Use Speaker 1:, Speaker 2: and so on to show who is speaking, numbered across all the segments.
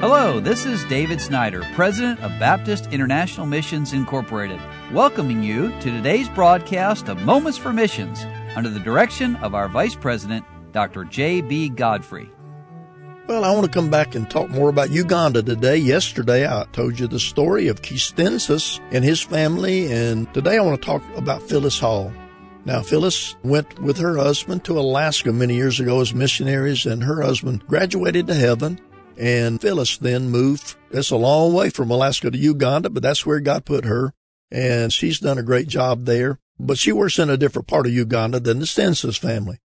Speaker 1: Hello, this is David Snyder, President of Baptist International Missions Incorporated, welcoming you to today's broadcast of Moments for Missions under the direction of our Vice President, Dr. J.B. Godfrey.
Speaker 2: Well, I want to come back and talk more about Uganda today. Yesterday, I told you the story of Kistensis and his family, and today I want to talk about Phyllis Hall. Now, Phyllis went with her husband to Alaska many years ago as missionaries, and her husband graduated to heaven and Phyllis then moved. It's a long way from Alaska to Uganda, but that's where God put her. And she's done a great job there. But she works in a different part of Uganda than the Stensis family.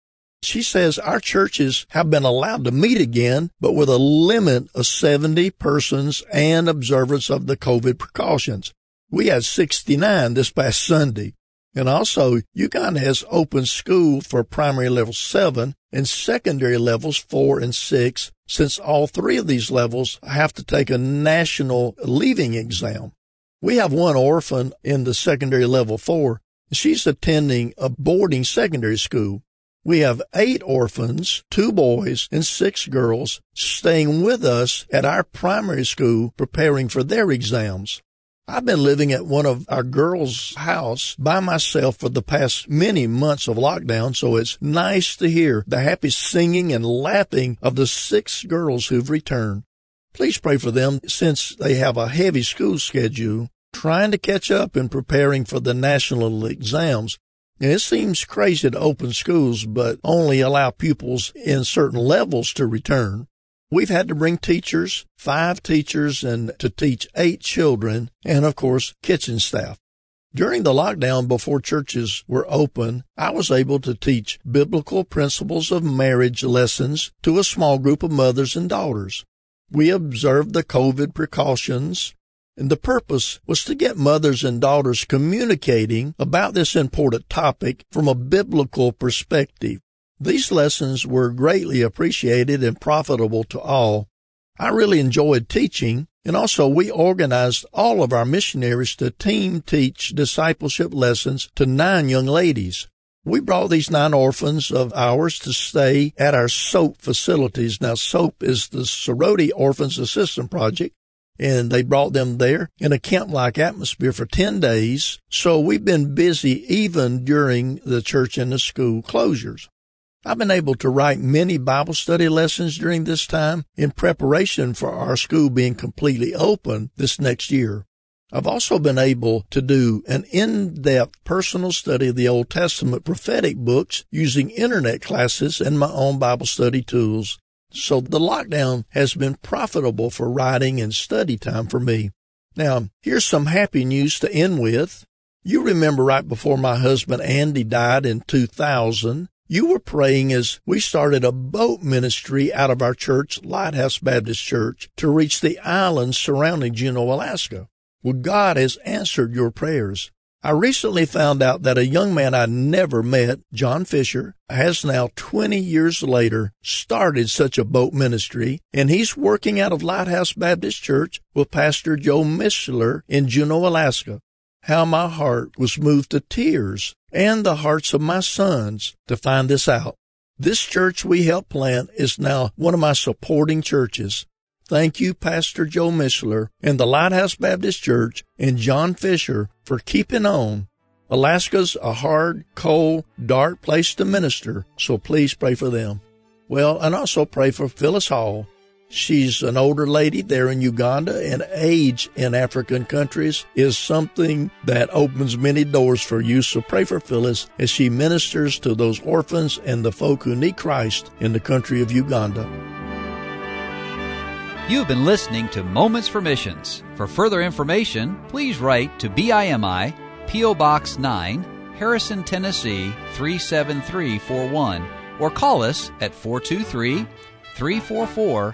Speaker 2: She says our churches have been allowed to meet again, but with a limit of 70 persons and observance of the COVID precautions. We had 69 this past Sunday. And also, Uganda has opened school for primary level seven and secondary levels four and six, since all three of these levels have to take a national leaving exam. We have one orphan in the secondary level four. She's attending a boarding secondary school. We have eight orphans, two boys and six girls staying with us at our primary school preparing for their exams. I've been living at one of our girls' house by myself for the past many months of lockdown, so it's nice to hear the happy singing and laughing of the six girls who've returned. Please pray for them since they have a heavy school schedule, trying to catch up and preparing for the national exams. It seems crazy to open schools, but only allow pupils in certain levels to return. We've had to bring teachers, five teachers, and to teach eight children, and of course, kitchen staff. During the lockdown before churches were open, I was able to teach biblical principles of marriage lessons to a small group of mothers and daughters. We observed the COVID precautions, and the purpose was to get mothers and daughters communicating about this important topic from a biblical perspective. These lessons were greatly appreciated and profitable to all. I really enjoyed teaching, and also we organized all of our missionaries to team teach discipleship lessons to nine young ladies. We brought these nine orphans of ours to stay at our SOAP facilities. Now, SOAP is the Sorority Orphans Assistance Project, and they brought them there in a camp-like atmosphere for 10 days. So we've been busy even during the church and the school closures. I've been able to write many Bible study lessons during this time in preparation for our school being completely open this next year. I've also been able to do an in-depth personal study of the Old Testament prophetic books using internet classes and my own Bible study tools. So the lockdown has been profitable for writing and study time for me. Now, here's some happy news to end with. You remember right before my husband Andy died in 2000, you were praying as we started a boat ministry out of our church, Lighthouse Baptist Church, to reach the islands surrounding Juneau, Alaska. Well, God has answered your prayers. I recently found out that a young man I never met, John Fisher, has now 20 years later started such a boat ministry, and he's working out of Lighthouse Baptist Church with Pastor Joe Mishler in Juneau, Alaska how my heart was moved to tears and the hearts of my sons to find this out. This church we helped plant is now one of my supporting churches. Thank you, Pastor Joe Mishler and the Lighthouse Baptist Church and John Fisher for keeping on. Alaska's a hard, cold, dark place to minister, so please pray for them. Well, and also pray for Phyllis Hall She's an older lady there in Uganda, and age in African countries is something that opens many doors for you. So pray for Phyllis as she ministers to those orphans and the folk who need Christ in the country of Uganda.
Speaker 1: You've been listening to Moments for Missions. For further information, please write to BIMI, P.O. Box 9, Harrison, Tennessee 37341, or call us at 423 344